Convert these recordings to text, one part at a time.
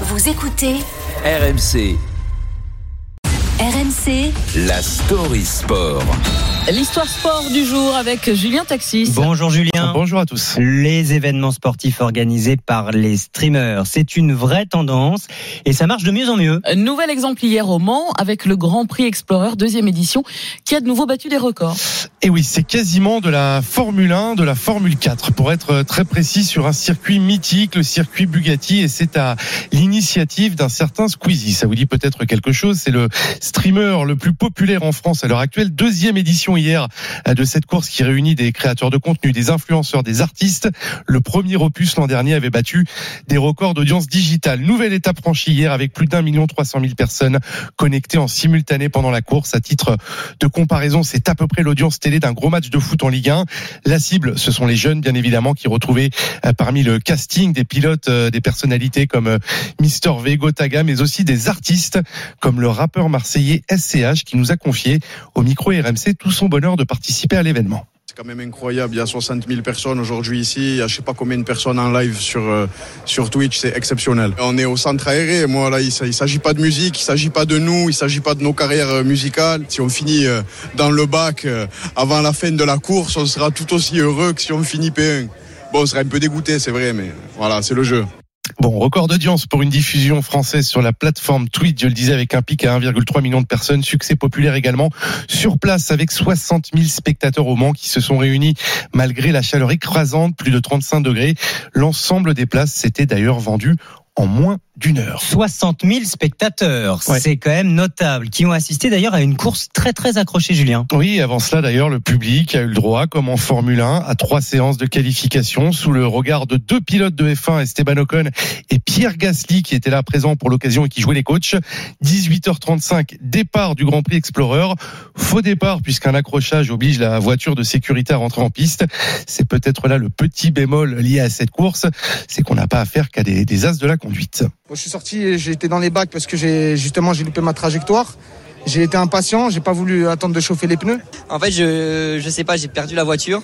Vous écoutez RMC, RMC la story sport. L'histoire sport du jour avec Julien Taxis. Bonjour Julien. Bonjour à tous. Les événements sportifs organisés par les streamers, c'est une vraie tendance et ça marche de mieux en mieux. Nouvel exemple hier au Mans avec le Grand Prix Explorer deuxième édition qui a de nouveau battu des records. Et oui, c'est quasiment de la Formule 1, de la Formule 4, pour être très précis sur un circuit mythique, le circuit Bugatti, et c'est à l'initiative d'un certain Squeezie. Ça vous dit peut-être quelque chose, c'est le streamer le plus populaire en France à l'heure actuelle, deuxième édition hier de cette course qui réunit des créateurs de contenu, des influenceurs, des artistes. Le premier opus l'an dernier avait battu des records d'audience digitale. Nouvelle étape franchie hier avec plus d'un million trois cent mille personnes connectées en simultané pendant la course. À titre de comparaison, c'est à peu près l'audience télé d'un gros match de foot en Ligue 1. La cible, ce sont les jeunes, bien évidemment, qui retrouvaient euh, parmi le casting des pilotes, euh, des personnalités comme euh, Mister Vego Taga, mais aussi des artistes comme le rappeur marseillais SCH qui nous a confié au micro RMC tout son bonheur de participer à l'événement. C'est quand même incroyable. Il y a 60 000 personnes aujourd'hui ici. Il y a je sais pas combien de personnes en live sur euh, sur Twitch. C'est exceptionnel. On est au centre aéré. Moi là, il, il s'agit pas de musique, il s'agit pas de nous, il s'agit pas de nos carrières euh, musicales. Si on finit euh, dans le bac avant la fin de la course, on sera tout aussi heureux que si on finit P1. Bon, on serait un peu dégoûté, c'est vrai, mais voilà, c'est le jeu. Bon, record d'audience pour une diffusion française sur la plateforme Twitch, je le disais, avec un pic à 1,3 million de personnes. Succès populaire également sur place avec 60 000 spectateurs au Mans qui se sont réunis malgré la chaleur écrasante, plus de 35 degrés. L'ensemble des places s'était d'ailleurs vendu en moins d'une heure. 60 000 spectateurs, Ouais. c'est quand même notable, qui ont assisté d'ailleurs à une course très très accrochée Julien. Oui, avant cela d'ailleurs, le public a eu le droit, comme en Formule 1, à trois séances de qualification sous le regard de deux pilotes de F1, Esteban Ocon et Pierre Gasly, qui étaient là présents pour l'occasion et qui jouaient les coachs. 18h35, départ du Grand Prix Explorer. Faux départ puisqu'un accrochage oblige la voiture de sécurité à rentrer en piste. C'est peut-être là le petit bémol lié à cette course, c'est qu'on n'a pas affaire qu'à des, des as de la conduite. Je suis sorti été dans les bacs parce que j'ai justement j'ai loupé ma trajectoire. J'ai été impatient, j'ai pas voulu attendre de chauffer les pneus. En fait, je, je sais pas, j'ai perdu la voiture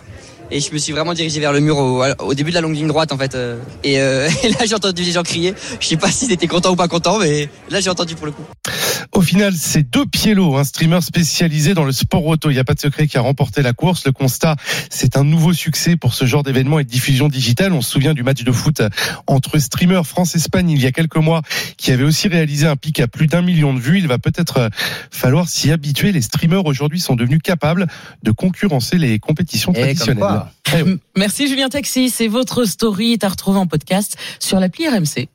et je me suis vraiment dirigé vers le mur au, au début de la longue ligne droite en fait. euh, Et, euh, et là, j'ai entendu les gens crier. Je sais pas s'ils étaient contents ou pas contents, mais là, j'ai entendu pour le coup. Au final, c'est deux Pielo, un streamer spécialisé dans le sport auto. Il n'y a pas de secret qui a remporté la course. Le constat, c'est un nouveau succès pour ce genre d'événement et de diffusion digitale. On se souvient du match de foot entre streamers France-Espagne il y a quelques mois, qui avait aussi réalisé un pic à plus d'un million de vues. Il va peut-être euh, falloir s'y habituer. Les streamers aujourd'hui sont devenus capables de concurrencer les compétitions Et comme traditionnelles. quoi. Eh. Merci Julien Taxis. C'est votre story à retrouver en podcast sur l'appli RMC.